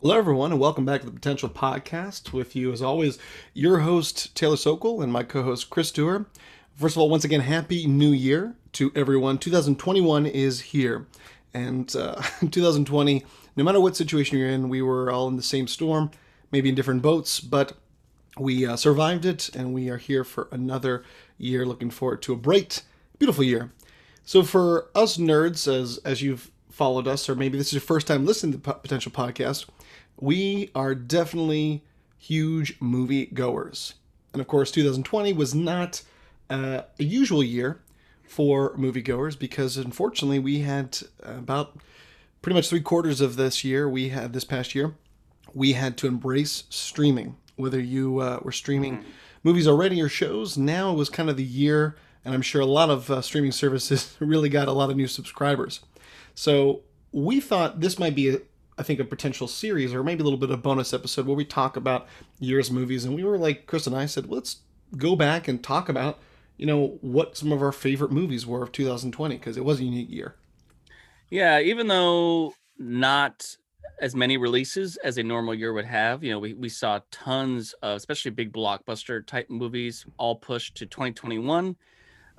Hello, everyone, and welcome back to the Potential Podcast. With you, as always, your host, Taylor Sokol, and my co host, Chris Stewart. First of all, once again, Happy New Year to everyone. 2021 is here. And uh, 2020, no matter what situation you're in, we were all in the same storm, maybe in different boats, but we uh, survived it, and we are here for another year. Looking forward to a bright, beautiful year. So, for us nerds, as, as you've followed us, or maybe this is your first time listening to the Potential Podcast, we are definitely huge movie goers. And of course, 2020 was not uh, a usual year for moviegoers because unfortunately we had about pretty much three quarters of this year, we had this past year, we had to embrace streaming. Whether you uh, were streaming movies already or shows, now was kind of the year, and I'm sure a lot of uh, streaming services really got a lot of new subscribers. So we thought this might be a, I think a potential series or maybe a little bit of bonus episode where we talk about years movies and we were like Chris and I said let's go back and talk about you know what some of our favorite movies were of 2020 because it was a unique year. Yeah, even though not as many releases as a normal year would have, you know, we, we saw tons of especially big blockbuster type movies all pushed to 2021.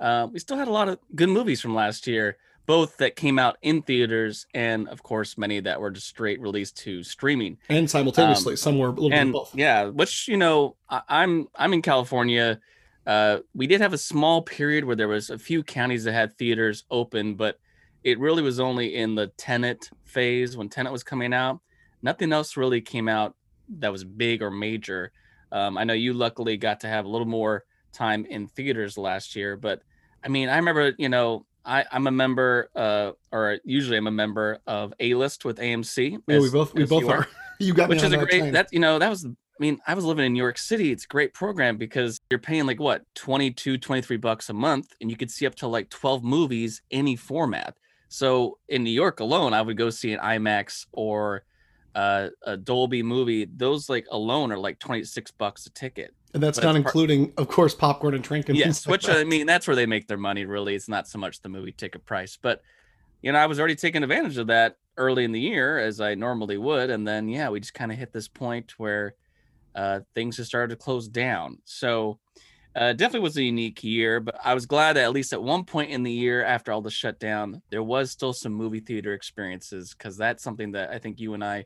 Uh, we still had a lot of good movies from last year both that came out in theaters and of course many that were just straight released to streaming. And simultaneously um, somewhere a little and, bit both. yeah which you know I, i'm i'm in california. Uh, we did have a small period where there was a few counties that had theaters open but it really was only in the Tenet phase when Tenet was coming out nothing else really came out that was big or major um, i know you luckily got to have a little more time in theaters last year but i mean i remember you know I, I'm a member, uh, or usually I'm a member of A List with AMC. Yeah, we both we both you are. you got which is a that great. time. That you know that was. I mean, I was living in New York City. It's a great program because you're paying like what 22, 23 bucks a month, and you could see up to like 12 movies any format. So in New York alone, I would go see an IMAX or uh, a Dolby movie. Those like alone are like 26 bucks a ticket. And that's But not it's part- including, of course, popcorn and drink. And yes like which i mean that's where they make their money really it's not so much the movie ticket price but you know i was already taking advantage of that early in the year as i normally would and then yeah we just kind of hit this point where uh, things just started to close down so uh, definitely was a unique year but i was glad that at least at one point in the year after all the shutdown there was still some movie theater experiences because that's something that i think you and i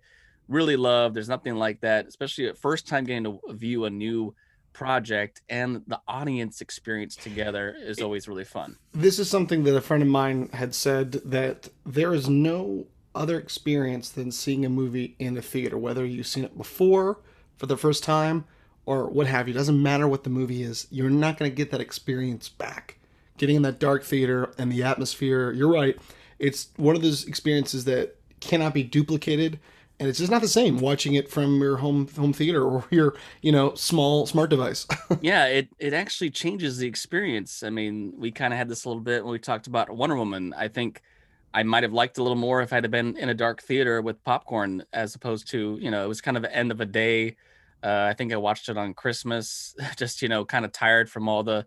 really love there's nothing like that especially at first time getting to view a new project and the audience experience together is always really fun. this is something that a friend of mine had said that there is no other experience than seeing a movie in a theater, whether you've seen it before for the first time or what have you. Doesn't matter what the movie is, you're not going to get that experience back. Getting in that dark theater and the atmosphere, you're right. It's one of those experiences that cannot be duplicated. And it's just not the same watching it from your home home theater or your, you know, small smart device. yeah, it it actually changes the experience. I mean, we kind of had this a little bit when we talked about Wonder Woman. I think I might have liked a little more if I'd have been in a dark theater with popcorn as opposed to, you know, it was kind of the end of a day. Uh, I think I watched it on Christmas, just, you know, kind of tired from all the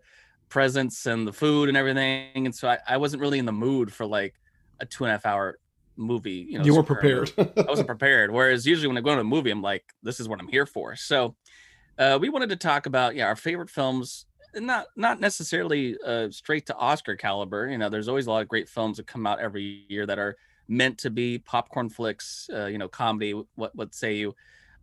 presents and the food and everything. And so I, I wasn't really in the mood for like a two and a half hour movie. You know, you weren't prepared. I wasn't prepared. Whereas usually when I go to a movie, I'm like, this is what I'm here for. So uh, we wanted to talk about yeah our favorite films, not not necessarily uh, straight to Oscar caliber. You know, there's always a lot of great films that come out every year that are meant to be popcorn flicks. Uh, you know, comedy. What what say you?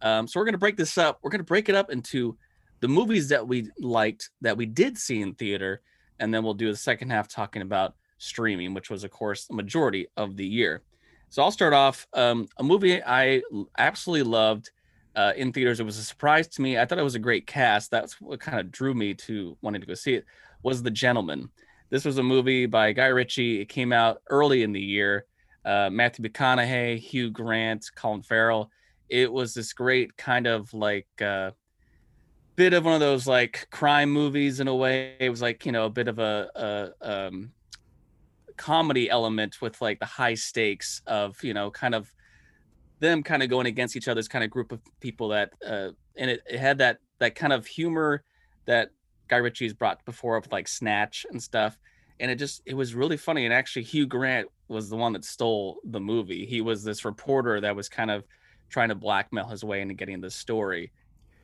Um, so we're gonna break this up. We're gonna break it up into the movies that we liked that we did see in theater, and then we'll do the second half talking about streaming, which was of course the majority of the year. So I'll start off. Um, a movie I absolutely loved uh, in theaters. It was a surprise to me. I thought it was a great cast. That's what kind of drew me to wanting to go see it. Was The Gentlemen. This was a movie by Guy Ritchie. It came out early in the year. Uh, Matthew McConaughey, Hugh Grant, Colin Farrell. It was this great kind of like uh, bit of one of those like crime movies in a way. It was like you know a bit of a, a um, comedy element with like the high stakes of you know kind of them kind of going against each other's kind of group of people that uh and it, it had that that kind of humor that Guy Ritchie's brought before with like Snatch and stuff. And it just it was really funny. And actually Hugh Grant was the one that stole the movie. He was this reporter that was kind of trying to blackmail his way into getting this story.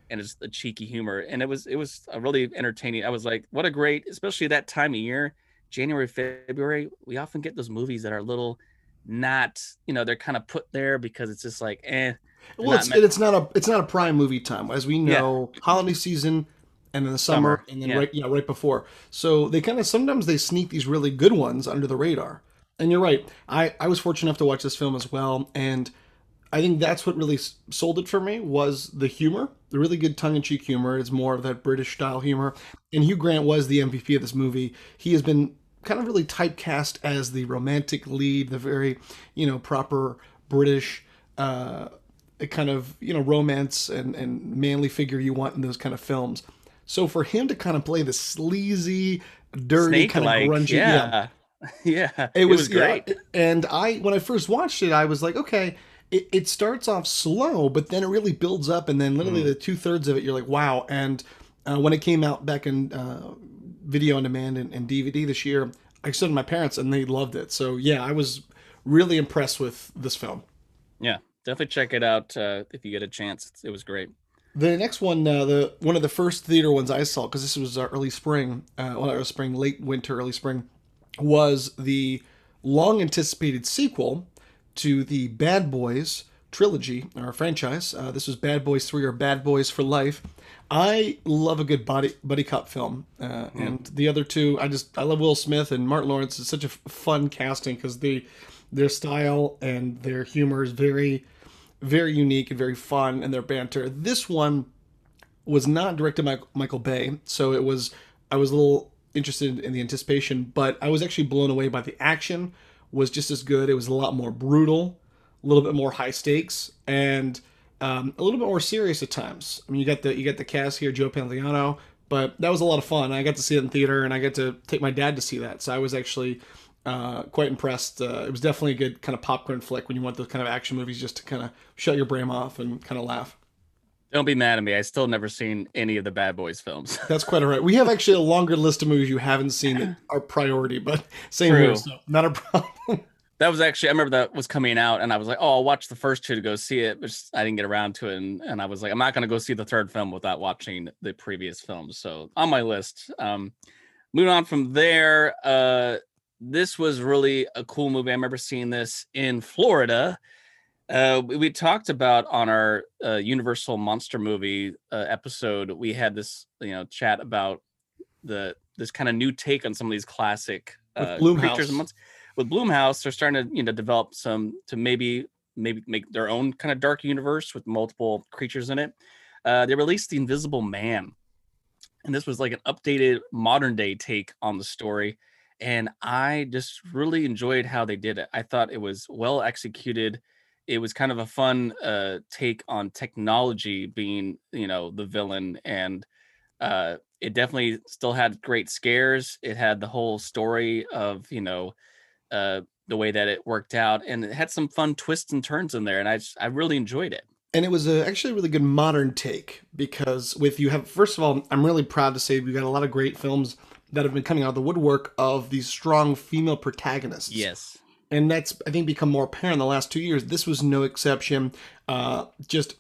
And it's the cheeky humor. And it was it was a really entertaining. I was like, what a great, especially that time of year, January, February, we often get those movies that are a little not, you know, they're kind of put there because it's just like, eh. Well, it's, it's not a it's not a prime movie time, as we know. Yeah. Holiday season, and then the summer, summer. and then yeah. right yeah right before. So they kind of sometimes they sneak these really good ones under the radar. And you're right. I I was fortunate enough to watch this film as well, and I think that's what really sold it for me was the humor, the really good tongue-in-cheek humor. It's more of that British style humor. And Hugh Grant was the MVP of this movie. He has been kind of really typecast as the romantic lead, the very you know proper British. Uh, kind of you know romance and, and manly figure you want in those kind of films. So for him to kind of play the sleazy, dirty, kind of grungy, yeah, yeah, yeah it, was, was great. Yeah, and I, when I first watched it, I was like, okay, it, it starts off slow, but then it really builds up, and then literally mm. the two thirds of it, you're like, wow. And uh, when it came out back in uh, video on demand and, and DVD this year, I showed it my parents, and they loved it. So yeah, I was really impressed with this film. Yeah, definitely check it out uh, if you get a chance. It was great. The next one, uh, the one of the first theater ones I saw, because this was uh, early spring, uh, well, was spring, late winter, early spring, was the long anticipated sequel to the Bad Boys trilogy or franchise. Uh, this was Bad Boys 3 or Bad Boys for Life. I love a good body buddy cop film, uh, mm. and the other two, I just I love Will Smith and Martin Lawrence. It's such a fun casting because they their style and their humor is very very unique and very fun and their banter. This one was not directed by Michael Bay, so it was I was a little interested in the anticipation, but I was actually blown away by the action. Was just as good. It was a lot more brutal, a little bit more high stakes, and um, a little bit more serious at times. I mean, you got the you got the cast here, Joe Pantoliano, but that was a lot of fun. I got to see it in theater, and I got to take my dad to see that, so I was actually uh, quite impressed. Uh, it was definitely a good kind of popcorn flick when you want those kind of action movies just to kind of shut your brain off and kind of laugh. Don't be mad at me. I still never seen any of the Bad Boys films. That's quite all right. We have actually a longer list of movies you haven't seen that are priority, but same here, so not a problem. That was actually I remember that was coming out, and I was like, "Oh, I'll watch the first two to go see it," but just, I didn't get around to it, and, and I was like, "I'm not going to go see the third film without watching the previous films." So on my list. Um, moving on from there, uh, this was really a cool movie. I remember seeing this in Florida. Uh, we, we, talked about on our uh, Universal Monster movie uh, episode. We had this, you know, chat about the this kind of new take on some of these classic uh, creatures and monsters. With Blumhouse, they're starting to you know develop some to maybe maybe make their own kind of dark universe with multiple creatures in it. Uh, they released the Invisible Man, and this was like an updated modern day take on the story and I just really enjoyed how they did it. I thought it was well executed. It was kind of a fun uh, take on technology being, you know, the villain, and uh, it definitely still had great scares. It had the whole story of, you know, uh, the way that it worked out, and it had some fun twists and turns in there, and I just, I really enjoyed it and it was a, actually a really good modern take because with you have first of all i'm really proud to say we've got a lot of great films that have been coming out of the woodwork of these strong female protagonists. Yes. And that's, I think, become more apparent in the last two years. This was no exception. Uh, just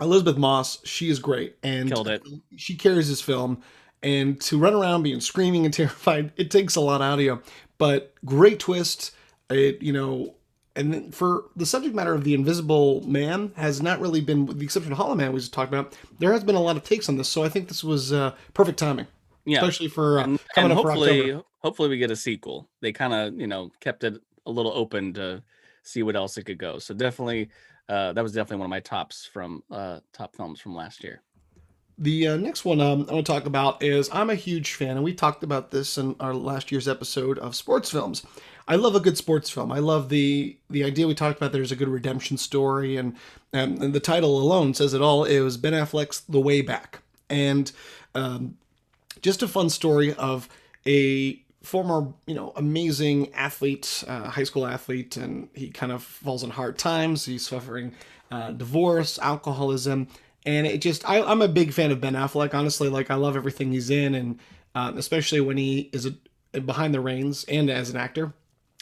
Elisabeth Moss, she is great. And Killed it. She carries this film. And to run around being screaming and terrified, it takes a lot out of you. But great twist. It, you know, and for the subject matter of the Invisible Man has not really been, with the exception of Hollow Man we just talked about, there has been a lot of takes on this. So I think this was uh, perfect timing yeah. especially for uh, and, coming and up hopefully, for hopefully we get a sequel. They kind of you know kept it a little open to see what else it could go. So definitely, uh, that was definitely one of my tops from uh, top films from last year. The uh, next one um, I want to talk about is I'm a huge fan, and we talked about this in our last year's episode of sports films. I love a good sports film. I love the the idea we talked about. There's a good redemption story, and and, and the title alone says it all. It was Ben Affleck's The Way Back, and um, just a fun story of a former, you know, amazing athlete, uh, high school athlete, and he kind of falls on hard times. He's suffering uh, divorce, alcoholism, and it just I, I'm a big fan of Ben Affleck. Honestly, like I love everything he's in, and um, especially when he is a, behind the reins and as an actor.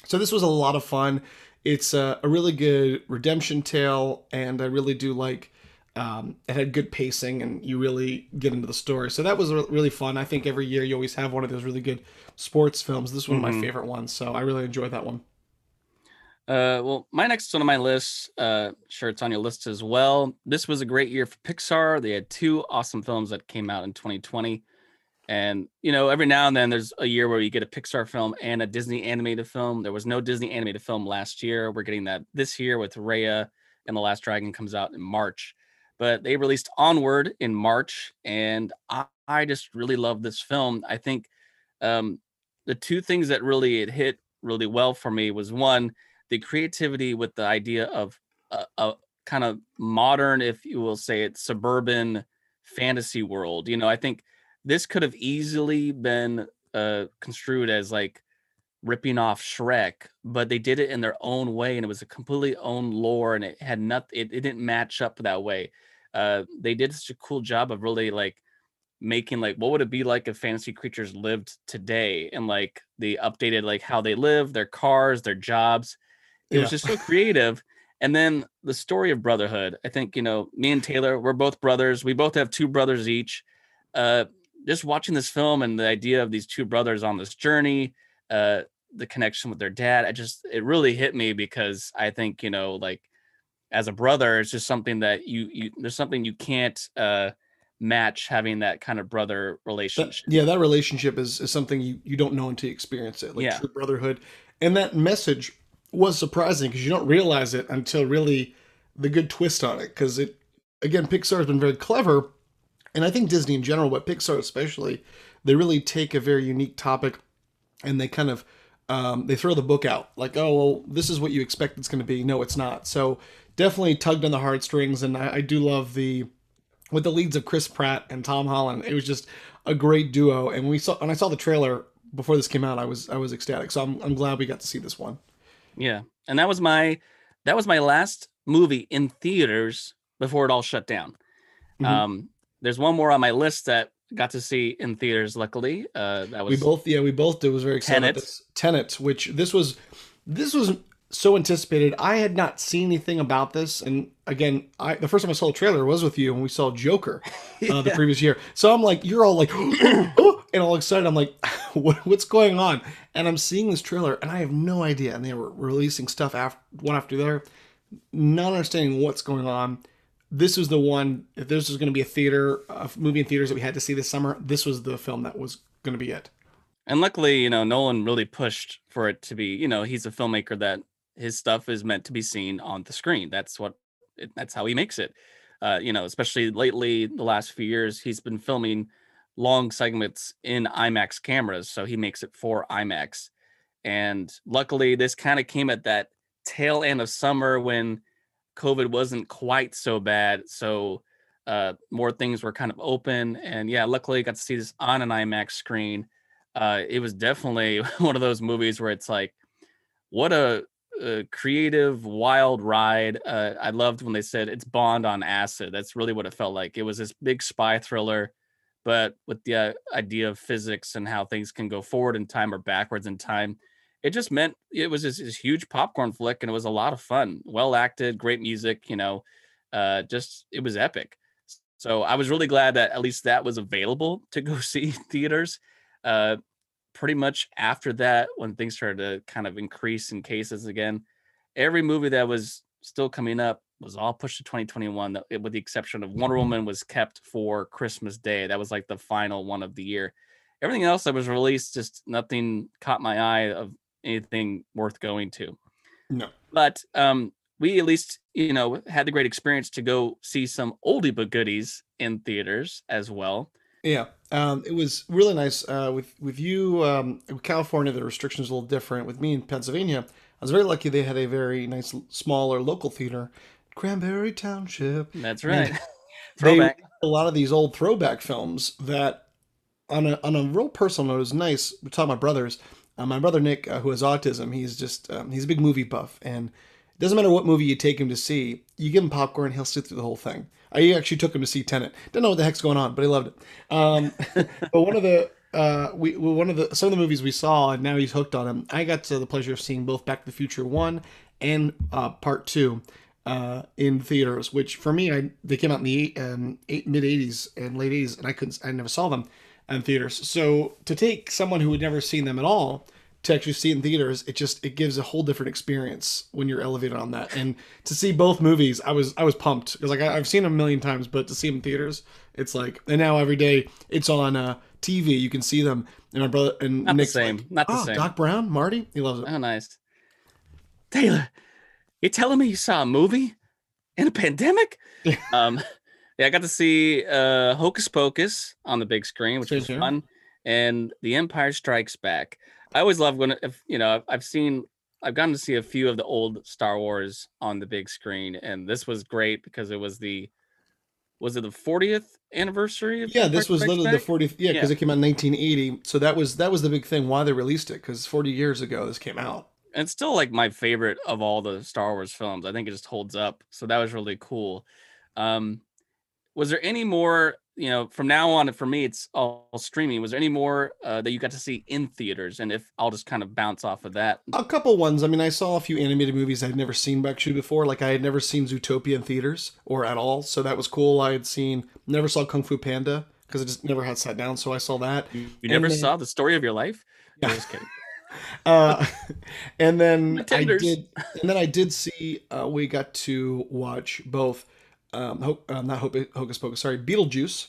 So this was a lot of fun. It's a, a really good redemption tale, and I really do like. Um, it had good pacing, and you really get into the story. So that was really fun. I think every year you always have one of those really good sports films. This is one mm-hmm. of my mm-hmm. favorite ones, so I really enjoyed that one. Uh, well, my next one on my list, uh, sure it's on your list as well. This was a great year for Pixar. They had two awesome films that came out in 2020. And, you know, every now and then there's a year where you get a Pixar film and a Disney animated film. There was no Disney animated film last year. We're getting that this year with Raya and The Last Dragon comes out in March. But they released Onward in March. And I, I just really love this film. I think um, the two things that really it hit really well for me was one, the creativity with the idea of a, a kind of modern, if you will say it, suburban fantasy world. You know, I think this could have easily been uh, construed as like ripping off Shrek, but they did it in their own way, and it was a completely own lore, and it had nothing. It, it didn't match up that way. Uh, they did such a cool job of really like making like what would it be like if fantasy creatures lived today and like they updated like how they live their cars their jobs it yeah. was just so creative. And then the story of brotherhood. I think, you know, me and Taylor, we're both brothers. We both have two brothers each. Uh, just watching this film and the idea of these two brothers on this journey, uh, the connection with their dad, I just, it really hit me because I think, you know, like as a brother, it's just something that you, you there's something you can't, uh, match having that kind of brother relationship. That, yeah, that relationship is, is something you, you don't know until you experience it, like yeah. true brotherhood. And that message was surprising because you don't realize it until really the good twist on it. Because it, again, Pixar has been very clever, and I think Disney in general, but Pixar especially, they really take a very unique topic and they kind of um, they throw the book out like, oh well, this is what you expect it's going to be. No, it's not. So definitely tugged on the heartstrings, and I, I do love the with the leads of Chris Pratt and Tom Holland. It was just a great duo, and we saw and I saw the trailer before this came out, I was I was ecstatic. So I'm I'm glad we got to see this one. Yeah. And that was my that was my last movie in theaters before it all shut down. Mm-hmm. Um there's one more on my list that got to see in theaters luckily. Uh that was We both yeah, we both did was very excited Tenet. this. Tenet, which this was this was so anticipated. I had not seen anything about this, and again, I the first time I saw the trailer was with you when we saw Joker uh, the previous year. So I'm like, you're all like, and all excited. I'm like, what, what's going on? And I'm seeing this trailer, and I have no idea. And they were releasing stuff after one after the other, not understanding what's going on. This was the one. If this was going to be a theater, a movie in theaters that we had to see this summer, this was the film that was going to be it. And luckily, you know, Nolan really pushed for it to be. You know, he's a filmmaker that his stuff is meant to be seen on the screen. That's what that's how he makes it. Uh, you know, especially lately, the last few years, he's been filming long segments in IMAX cameras, so he makes it for IMAX. And luckily, this kind of came at that tail end of summer when COVID wasn't quite so bad. So uh, more things were kind of open. And yeah, luckily, I got to see this on an IMAX screen. Uh, it was definitely one of those movies where it's like, what a a creative, wild ride. Uh, I loved when they said it's Bond on acid. That's really what it felt like. It was this big spy thriller, but with the uh, idea of physics and how things can go forward in time or backwards in time. It just meant it was this, this huge popcorn flick, and it was a lot of fun. Well acted, great music. You know, uh, just it was epic. So I was really glad that at least that was available to go see theaters. Uh, pretty much after that, when things started to kind of increase in cases again, every movie that was still coming up was all pushed to 2021, with the exception of Wonder Woman was kept for Christmas Day. That was like the final one of the year. Everything else that was released, just nothing caught my eye of anything worth going to. No. But um, we at least, you know, had the great experience to go see some oldie but goodies in theaters as well. Yeah, um, it was really nice. Uh, with with you, um, California, the restrictions a little different. With me in Pennsylvania, I was very lucky. They had a very nice, smaller local theater, Cranberry Township. That's right. throwback. a lot of these old throwback films that on a on a real personal note, was nice. We're talking about brothers. Uh, my brother Nick, uh, who has autism, he's just um, he's a big movie buff, and it doesn't matter what movie you take him to see. You give him popcorn, he'll sit through the whole thing. I actually took him to see Tenet. Don't know what the heck's going on, but he loved it. Um, but one of the uh, we one of the some of the movies we saw, and now he's hooked on them. I got the pleasure of seeing both Back to the Future one and uh, Part Two uh, in theaters. Which for me, I they came out in the um, eight, mid '80s and late '80s, and I couldn't, I never saw them in theaters. So to take someone who had never seen them at all to actually see in theaters, it just it gives a whole different experience when you're elevated on that. And to see both movies, I was I was pumped because like I, have seen them a million times, but to see them in theaters, it's like and now every day it's on uh, TV. You can see them. And my brother and not Nick's the same. Like, not the oh, same. Doc Brown, Marty, he loves it. Oh, nice. Taylor, you telling me you saw a movie in a pandemic? um, yeah, I got to see uh, Hocus Pocus on the big screen, which Sure, was sure. fun, and The Empire Strikes Back. I always love when, if you know, I've- seen, I've gotten to see a few of the old Star Wars on the big screen, and this was great because it was the, was it the 40th anniversary? Of Yeah, Empire this was Strikes literally the 40th. Yeah, because Yeah. it came out in 1980. So that was that was the big thing why they released it because 40 years ago this came out. and it's still like my favorite of all the Star Wars films. I think it just holds up. So that was really cool. Um, was there any more, you know, from now on, for me, it's all streaming. Was there any more uh, that you got to see in theaters? And if I'll just kind of bounce off of that. A couple ones. I mean, I saw a few animated movies I'd never seen actually before. Like I had never seen Zootopia in theaters or at all, so that was cool. I had seen never saw Kung Fu Panda because I just never had sat down, so I saw that. You never then- saw the story of your life? Yeah. I'm just kidding. Uh, and then I did, and then I did see. Uh, we got to watch both. Um, Ho- uh, not Ho- Hocus Pocus. Sorry, Beetlejuice,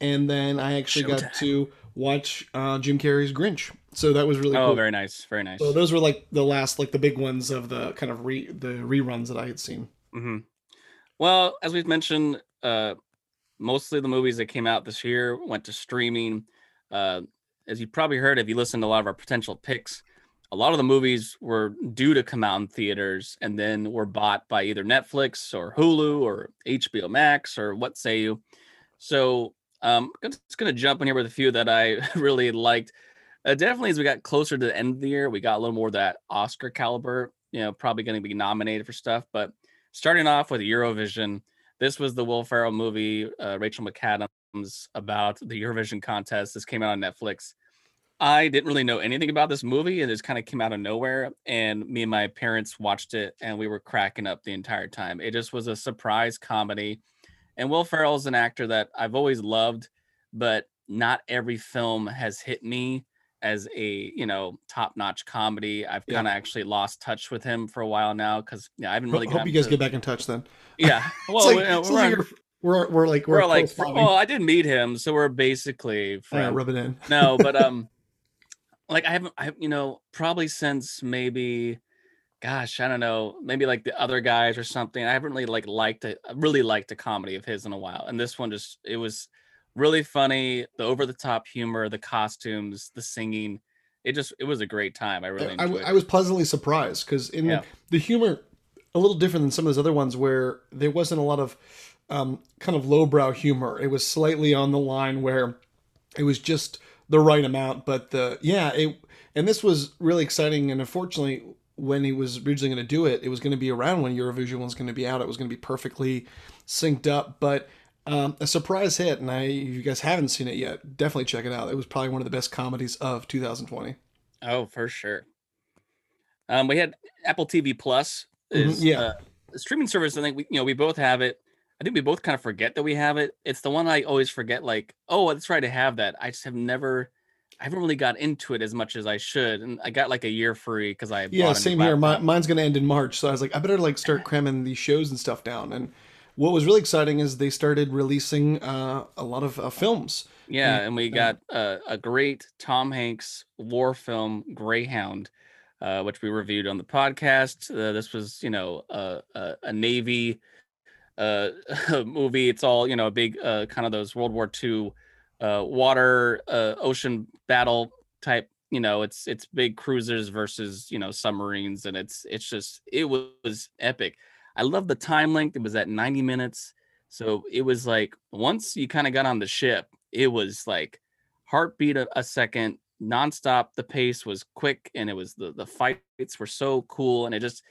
and then I actually got to watch uh, Jim Carrey's Grinch. So that was really Oh, cool. very nice. Very nice. So those were like the last, like the big ones of the kind of re the reruns that I had seen. hmm Well, as we've mentioned, uh, mostly the movies that came out this year went to streaming. Uh, as you probably heard, if you listened to a lot of our potential picks, a lot of the movies were due to come out in theaters and then were bought by either Netflix or Hulu or HBO Max or what say you. So um, I'm just going to jump in here with a few that I really liked. Uh, definitely, as we got closer to the end of the year, we got a little more that Oscar caliber. You know, probably going to be nominated for stuff. But starting off with Eurovision, this was the Will Ferrell movie, uh, Rachel McAdams, about the Eurovision contest. This came out on Netflix. I didn't really know anything about this movie. It just kind of came out of nowhere. And me and my parents watched it and we were cracking up the entire time. It just was a surprise comedy. And Will Ferrell is an actor that I've always loved, but not every film has hit me as a you know top-notch comedy. I've Yeah. kind of actually lost touch with him for a while now because yeah, I haven't really. Hope you guys to- get back in touch then. Yeah, well, like- uh, it's we're, like on- we're we're like we're we're, like well, I didn't meet him, so we're basically Yeah, friends. rub it in. no, but um, like I haven't, I you know probably since maybe, gosh, I don't know, maybe like the other guys or something. I haven't really like liked it, really liked a comedy of his in a while, and this one just it was really funny. The over the top humor, the costumes, the singing, it just it was a great time. I really I, enjoyed. I was pleasantly surprised because in Yeah. the humor, a little different than some of those other ones where there wasn't a lot of um, kind of lowbrow humor. It was slightly on the line where it was just the right amount. But the yeah, it and this was really exciting. And unfortunately, when he was originally going to do it, it was going to be around when Eurovision was going to be out. It was going to be perfectly synced up, but. Um, a surprise hit, and I, if you guys haven't seen it yet, definitely check it out. It was probably one of the best comedies of 2020. Oh, for sure. Um, we had Apple TV Plus Mhm, is yeah. uh, streaming service. I think we, you know, we both have it. I think we both kind of forget that we have it. It's the one I always forget. Like, oh, that's right, I have that. I just have never, I haven't really got into it as much as I should, and I got like a year free because I Yeah, bought a new same here. My, mine's going to end in March, so I was like, I better like start cramming these shows and stuff down. And what was really exciting is they started releasing uh, a lot of uh, films. Yeah, and we uh, got uh, a great Tom Hanks war film, Greyhound, uh, which we reviewed on the podcast. Uh, this was, you know, a Navy uh, movie. It's all, you know, a big uh, kind of those World War II uh, water, uh, ocean battle type. You know, it's it's big cruisers versus you know submarines, and it's it's just it was epic. I love the time length. It was at 90 minutes. So it was like once you kind of got on the ship, it was like heartbeat a, a second, nonstop. The pace was quick, and it was the the fights were so cool, and it just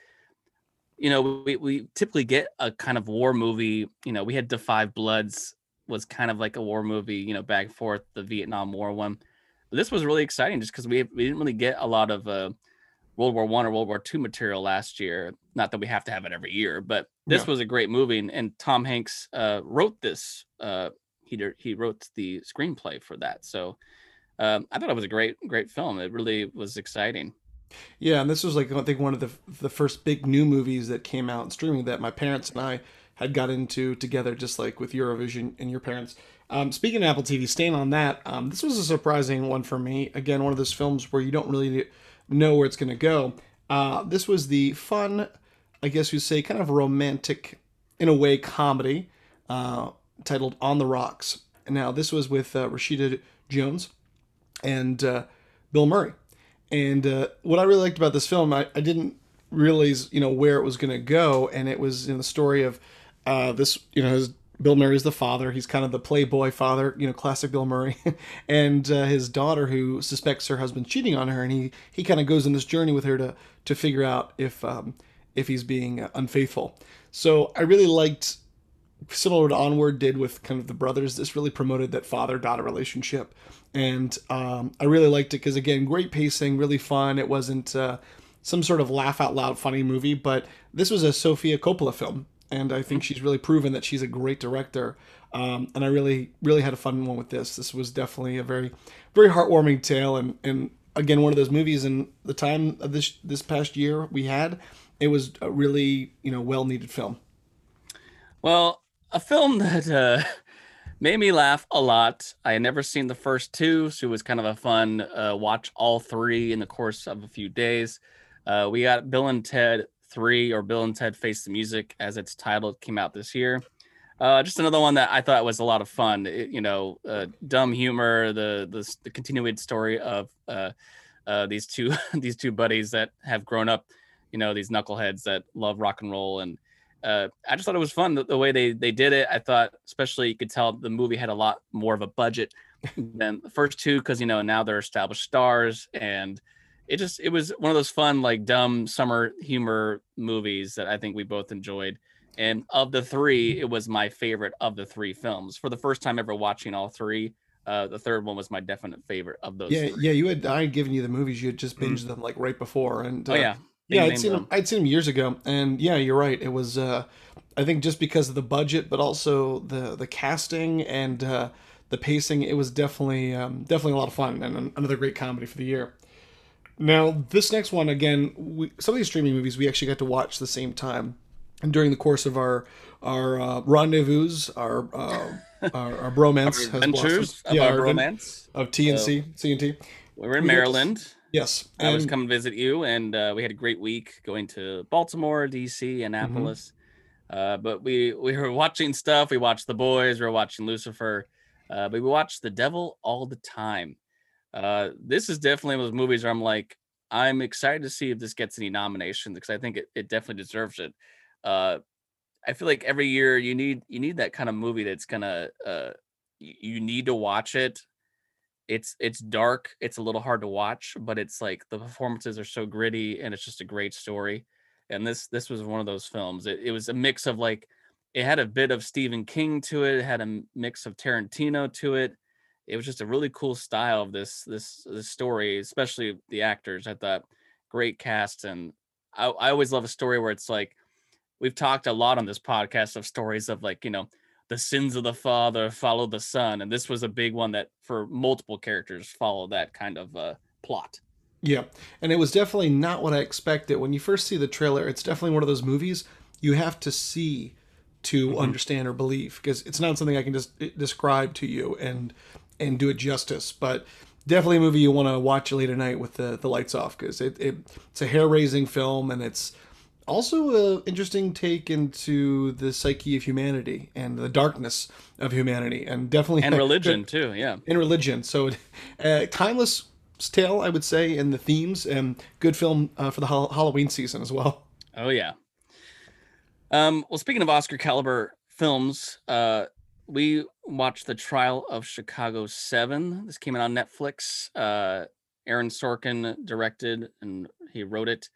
you know, we, we typically get a kind of war movie. You know, we had 5 Bloods was kind of like a war movie, you know, back and forth, the Vietnam War one. But this was really exciting just because we, we didn't really get a lot of uh, World War One or World War Two material last year. Not that we have to have it every year, but this yeah. was a great movie. And, and Tom Hanks uh, wrote this. Uh, he he wrote the screenplay for that. So um, I thought it was a great great film. It really was exciting. Yeah, and this was like I think one of the the first big new movies that came out in streaming that my parents and I had got into together, just like with Eurovision and your parents. Um, speaking of Apple TV, staying on that, um, this was a surprising one for me. Again, one of those films where you don't really know where it's going to go. Uh, this was the fun, I guess you'd say, kind of romantic, in a way, comedy uh, titled On the Rocks. Now, this was with uh, Rashida Jones and uh, Bill Murray. And uh, what I really liked about this film, I, I didn't realize, you know, where it was going to go. And it was in the story of uh, this, you know, his, Bill Murray's the father. He's kind of the playboy father, you know, classic Bill Murray. and uh, his daughter, who suspects her husband cheating on her. And he, he kind of goes on this journey with her to, to figure out if, um, if he's being uh, unfaithful. So I really liked similar to Onward did with kind of the brothers. This really promoted that father daughter relationship and um, I really liked it because again, great pacing, really fun. It wasn't uh, some sort of laugh out loud funny movie, but this was a Sofia Coppola film, and I think she's really proven that she's a great director. Um, and I really, really had a fun one with this. This was definitely a very, very heartwarming tale, and and again, one of those movies in the time of this this past year we had, it was a really you know well needed film. Well, a film that. Uh made me laugh a lot. I had never seen the first two, so it was kind of a fun uh, watch all three in the course of a few days. Uh, we got Bill and Ted 3 or Bill and Ted Face the Music as its title came out this year. Uh, just another one that I thought was a lot of fun. It, you know, uh, dumb humor, the, the the continued story of uh, uh, these two these two buddies that have grown up, you know, these knuckleheads that love rock and roll and uh, I just thought it was fun the, the, way they they did it. I thought, especially, you could tell the movie had a lot more of a budget than the first two because you know now they're established stars, and it just it was one of those fun like dumb summer humor movies that I think we both enjoyed. And of the three, it was my favorite of the three films. For the first time ever watching all three, uh, the third one was my definite favorite of those. Yeah, three. yeah. You had I had given you the movies. You had just binged mm. them like right before, and oh, uh, oh yeah, yeah, I'd seen them. I'd seen them years ago, and yeah, you're right. It was, uh, I think, just because of the budget, but also the the casting and uh, the pacing. It was definitely um, definitely a lot of fun and another great comedy for the year. Now, this next one again, we, some of these streaming movies we actually got to watch the same time, and during the course of our our uh, rendezvous, our uh, our, our bromance, our adventures, yeah, our romance of TNC, so, CNT. We were in we Maryland. Yes, I was come visit you, and uh, we had a great week going to Baltimore, DC. Annapolis. Mm-hmm. Uh, but we we were watching stuff. We watched The Boys. We were watching Lucifer. Uh, but we watched The Devil all the time. Uh, this is definitely one of those movies where I'm like, I'm excited to see if this gets any nominations because I think it, it definitely deserves it. Uh, I feel like every year you need you need that kind of movie that's gonna uh, you need to watch it it's it's dark it's a little hard to watch but it's like the performances are so gritty and it's just a great story. And this this was one of those films. It, it was a mix of like it had a bit of stephen king to it it had a mix of tarantino to it. It was just a really cool style of this this this story especially the actors. I thought great cast and I, I always love a story where it's like we've talked a lot on this podcast of stories of like you know the sins of the father follow the son and this was a big one that for multiple characters follow that kind of uh, plot yeah and it was definitely not what i expected when you first see the trailer it's definitely one of those movies you have to see to mm-hmm. understand or believe because it's not something i can just describe to you and and do it justice but definitely a movie you want to watch late at night with the, the lights off because it, it, it's a hair-raising film and it's also an interesting take into the psyche of humanity and the darkness of humanity, and definitely and religion too. Yeah, in religion. So, uh, timeless tale, I would say, in the themes, and good film uh, for the ha- Halloween season as well. Oh yeah. Um, well, speaking of Oscar caliber films, uh, we watched The Trial of Chicago 7. This came out on Netflix. Uh, Aaron Sorkin directed and he wrote it.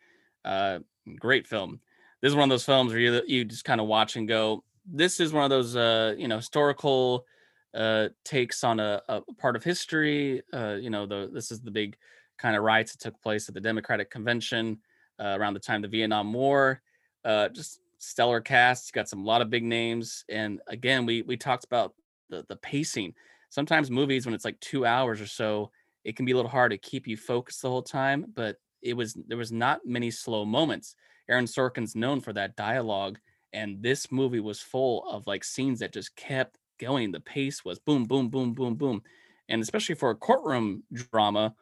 Uh, great film. This is one of those films where you, you just kind of watch and go, this is one of those, uh, you know, historical uh, takes on a, a part of history. Uh, you know, the this is the big kind of riots that took place at the Democratic Convention uh, around the time of the Vietnam War. Uh, just stellar cast. Got some lot of big names, and again, we we talked about the the pacing. Sometimes movies, when it's like two hours or so, it can be a little hard to keep you focused the whole time. But it was there was not many slow moments. Aaron Sorkin's known for that dialogue, and this movie was full of like scenes that just kept going. The pace was boom, boom, boom, boom, boom, and especially for a courtroom drama,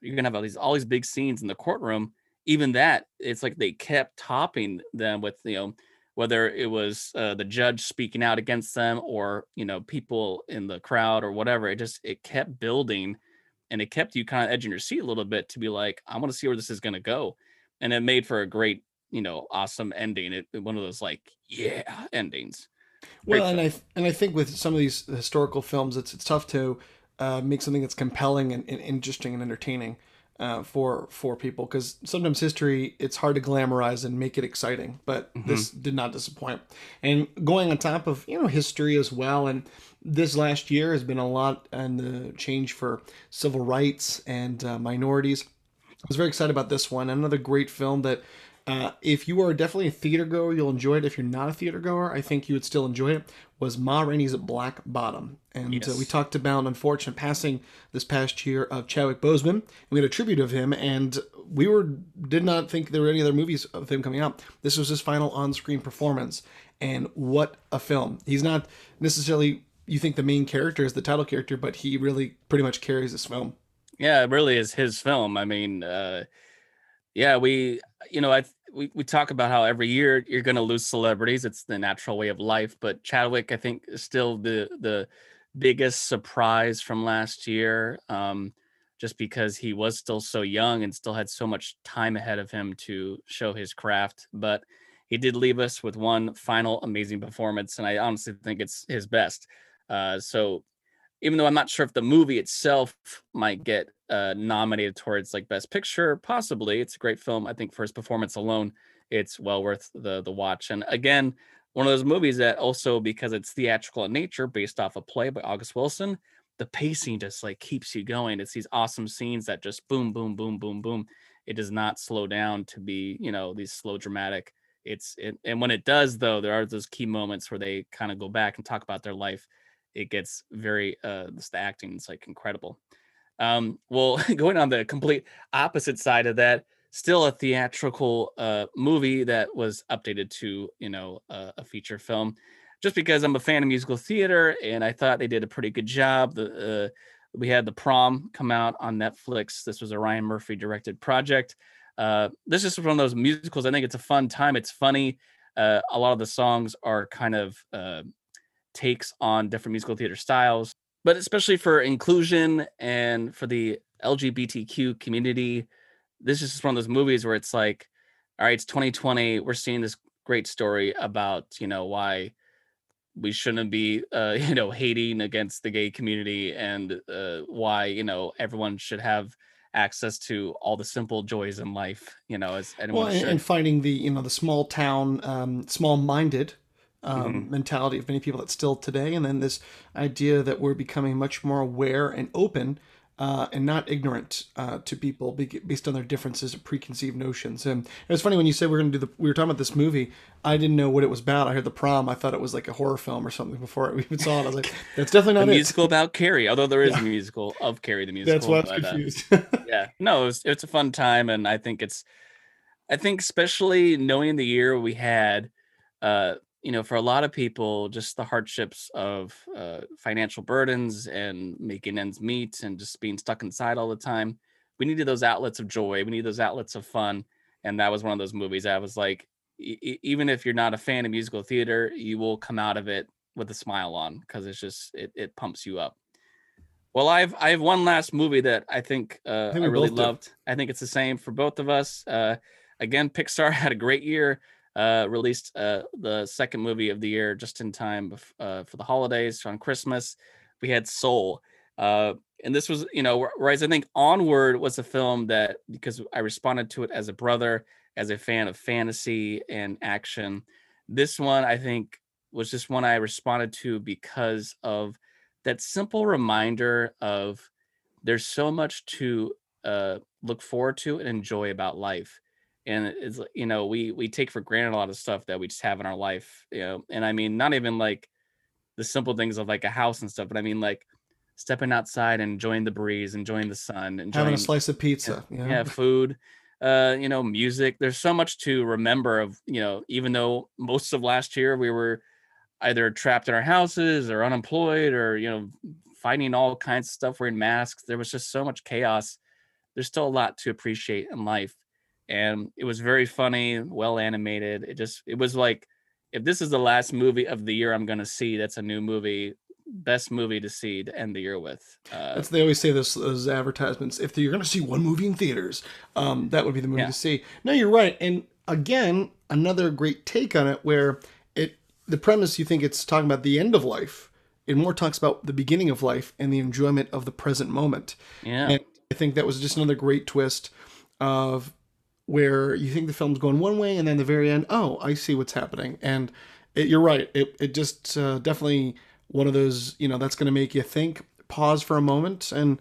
you're gonna have all these all these big scenes in the courtroom. Even that, it's like they kept topping them with you know whether it was uh, the judge speaking out against them or you know people in the crowd or whatever it just it kept building and it kept you kind of edging your seat a little bit to be like i want to see where this is going to go and it made for a great you know awesome ending it one of those like yeah endings great well film. and i and i think with some of these historical films it's it's tough to uh, make something that's compelling and, and interesting and entertaining uh, for for people because sometimes history it's hard to glamorize and make it exciting but mm-hmm. this did not disappoint and going on top of you know history as well and this last year has been a lot and the change for civil rights and uh, minorities i was very excited about this one another great film that uh, if you are definitely a theater goer, you'll enjoy it. If you're not a theater goer, I think you would still enjoy it. Was Ma Rainey's Black Bottom, and uh, yes. uh, we talked about unfortunate passing this past year of Chadwick Boseman. We had a tribute of him, and we were did not think there were any other movies of him coming out. This was his final on-screen performance, and what a film! He's not necessarily you think the main character is the title character, but he really pretty much carries this film. Yeah, it really is his film. I mean. Uh yeah, we, you know, I we, we talk about how every year you're going to lose celebrities. It's the natural way of life. But Chadwick, I think, is still the the biggest surprise from last year, um, just because he was still so young and still had so much time ahead of him to show his craft. But he did leave us with one final amazing performance, and I honestly think it's his best. Uh, so even though I'm not sure if the movie itself might get uh, nominated towards like Best Picture, possibly it's a great film. I think for his performance alone, it's well worth the the watch. And again, one of those movies that also because it's theatrical in nature, based off a play by August Wilson, the pacing just like keeps you going. It's these awesome scenes that just boom, boom, boom, boom, boom. It does not slow down to be, you know, these slow dramatic. It's it, and when it does though, there are those key moments where they kind of go back and talk about their life it gets very uh the acting is like incredible um well going on the complete opposite side of that still a theatrical uh movie that was updated to you know a feature film. Just because i'm a fan of musical theater and i thought they did a pretty good job the uh, we had the prom come out on netflix. This was a ryan murphy directed project. Uh this is one of those musicals i think it's a fun time it's funny. Uh, a lot of the songs are kind of uh, takes on different musical theater styles, but especially for inclusion and for the LGBTQ community. This is just one of those movies where it's like, all right, it's 2020. We're seeing this great story about, you know, why we shouldn't be, uh, you know, hating against the gay community and uh, why, you know, everyone should have access to all the simple joys in life, you know, as anyone well, and, should. and finding the, you know, the small town, um, small minded um, mm-hmm. mentality of many people that still today, and then this idea that we're becoming much more aware and open uh, and not ignorant uh, to people based on their differences or preconceived notions. And it was funny when you said we are going to do the, we were talking about this movie. I didn't know what it was about. I heard the prom. I thought it was like a horror film or something before we even saw it. I was like, that's definitely not a musical about Carrie. Although there is yeah. a musical of Carrie the musical. That's why I was uh, confused. yeah, no, it's it's a fun time, and I think it's, I think especially knowing the year we had, uh, you know, for a lot of people, just the hardships of uh, financial burdens and making ends meet and just being stuck inside all the time. We needed those outlets of joy. We need those outlets of fun. And that was one of those movies I was like, e- even if you're not a fan of musical theater, you will come out of it with a smile on because it's just, it, it pumps you up. Well, I've I have one last movie that I think uh, I, think I really loved. I think it's the same for both of us. Uh, again, Pixar had a great year. Uh, released uh, the second movie of the year just in time uh, for the holidays on Christmas. We had Soul, uh, and this was you know whereas I think Onward was a film that because I responded to it as a brother, as a fan of fantasy and action. This one I think was just one I responded to because of that simple reminder of there's so much to uh, look forward to and enjoy about life and it's you know we we take for granted a lot of stuff that we just have in our life you know and i mean not even like the simple things of like a house and stuff but i mean like stepping outside and enjoying the breeze enjoying the sun enjoying having a slice of pizza yeah, yeah food uh you know music there's so much to remember of you know even though most of last year we were either trapped in our houses or unemployed or you know fighting all kinds of stuff wearing masks there was just so much chaos. There's still a lot to appreciate in life and it was very funny well animated. It just it was like if this is the last movie of the year i'm going to see that's a new movie best movie to see to end the year with uh, that's they always say this those advertisements if you're going to see one movie in theaters um that would be the movie yeah. to see. No you're right and again another great take on it where it the premise you think it's talking about the end of life it more talks about the beginning of life and the enjoyment of the present moment. Yeah. And i think that was just another great twist of where you think the film's going one way and then the very end, oh, I see what's happening. And it, you're right. It, it just uh, definitely one of those, you know, that's going to make you think, pause for a moment, and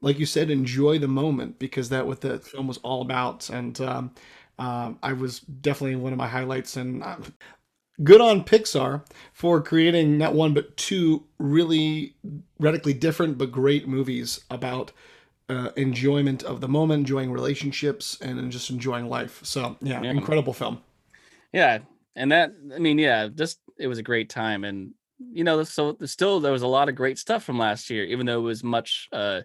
like you said, enjoy the moment because that what the film was all about. And um, uh, I was definitely one of my highlights. And uh, good on Pixar for creating not one but two really radically different but great movies about uh, enjoyment of the moment, enjoying relationships, and just enjoying life. So yeah, yeah, incredible film. Yeah, and that I mean, yeah, just it was a great time, and you know, so still there was a lot of great stuff from last year, even though it was much uh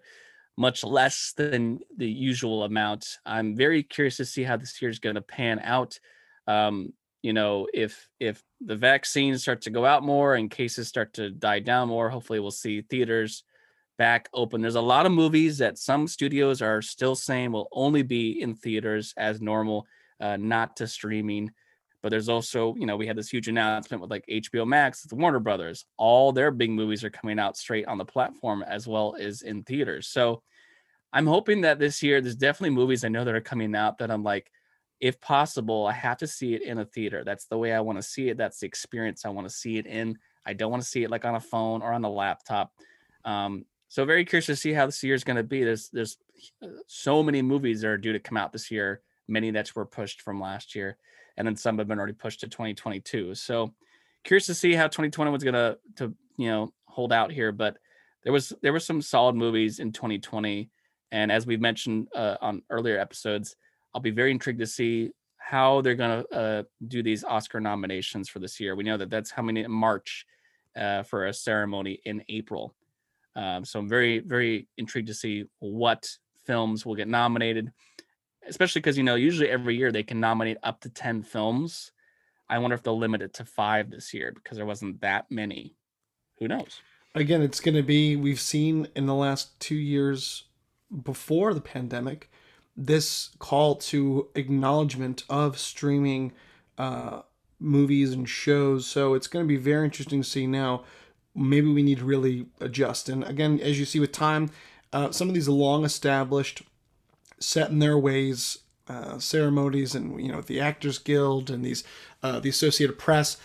much less than the usual amount. I'm very curious to see how this year is going to pan out. Um, you know, if if the vaccines start to go out more and cases start to die down more, hopefully we'll see theaters back open. There's a lot of movies that some studios are still saying will only be in theaters as normal, uh, not to streaming. But there's also, you know, we had this huge announcement with like HBO Max, the Warner Brothers. All their big movies are coming out straight on the platform as well as in theaters. So I'm hoping that this year there's definitely movies I know that are coming out that I'm like, if possible, I have to see it in a theater. That's the way I want to see it. That's the experience I want to see it in. I don't want to see it like on a phone or on a laptop. Um, so very curious to see how this year is going to be. There's there's uh, so many movies that are due to come out this year. Many that were pushed from last year, and then some have been already pushed to 2022. So curious to see how 2020 was going to to you know hold out here. But there was there were some solid movies in 2020, and as we've mentioned uh, on earlier episodes, I'll be very intrigued to see how they're going to uh, do these Oscar nominations for this year. We know that that's coming in March uh, for a ceremony in April. Um, so I'm very, very intrigued to see what films will get nominated, especially because, you know, usually every year they can nominate up to 10 films. I wonder if they'll limit it to five this year because there wasn't that many. Who knows? Again, it's going to be, we've seen in the last two years before the pandemic, this call to acknowledgement of streaming uh, movies and shows. So it's going to be very interesting to see now maybe we need to really adjust. And again, as you see with time, uh, some of these long established, set in their ways uh, ceremonies, and you know the Actors Guild and these uh, the Associated Press,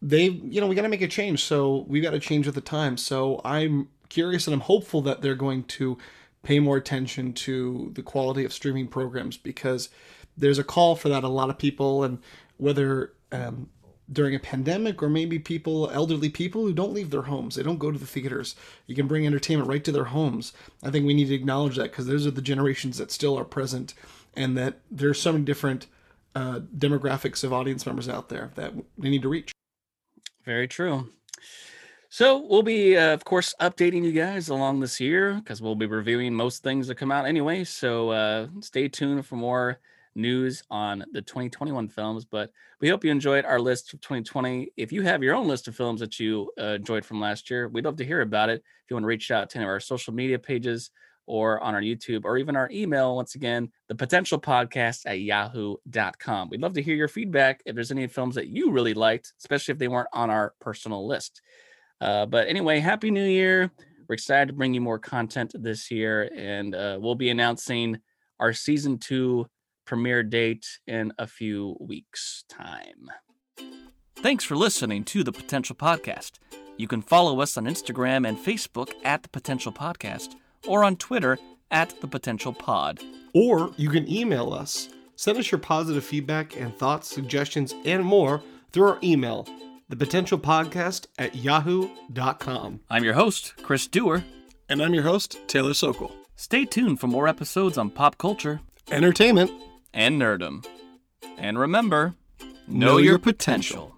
they you know we got to make a change. So we got to change with the times. So I'm curious and I'm hopeful that they're going to pay more attention to the quality of streaming programs because there's a call for that. A lot of people and whether um, during a pandemic or maybe people elderly people who don't leave their homes. They don't go to the theaters. You can bring entertainment right to their homes. I think we need to acknowledge that because those are the generations that still are present and that there's so many different uh, demographics of audience members out there that we need to reach. Very true. So we'll be uh, of course updating you guys along this year because we'll be reviewing most things that come out anyway. So uh, stay tuned for more news on the 2021 films. But we hope you enjoyed our list of 2020. If you have your own list of films that you uh, enjoyed from last year, we'd love to hear about it. If you want to reach out to any of our social media pages, or on our YouTube or even our email. Once again, the potential podcast at yahoo.com. We'd love to hear your feedback if there's any films that you really liked, especially if they weren't on our personal list. Uh, but anyway, Happy New Year. We're excited to bring you more content this year, and uh, we'll be announcing our season two premiere date in a few weeks' time. Thanks for listening to the Potential Podcast. You can follow us on Instagram and Facebook at the Potential Podcast or on Twitter at the Potential Pod. Or you can email us. Send us your positive feedback and thoughts, suggestions, and more through our email, thepotentialpodcast at yahoo.com. I'm your host, Chris Dewar. And I'm your host, Taylor Sokol. Stay tuned for more episodes on pop culture, entertainment, and nerdom. And remember, know, know your, your potential. potential.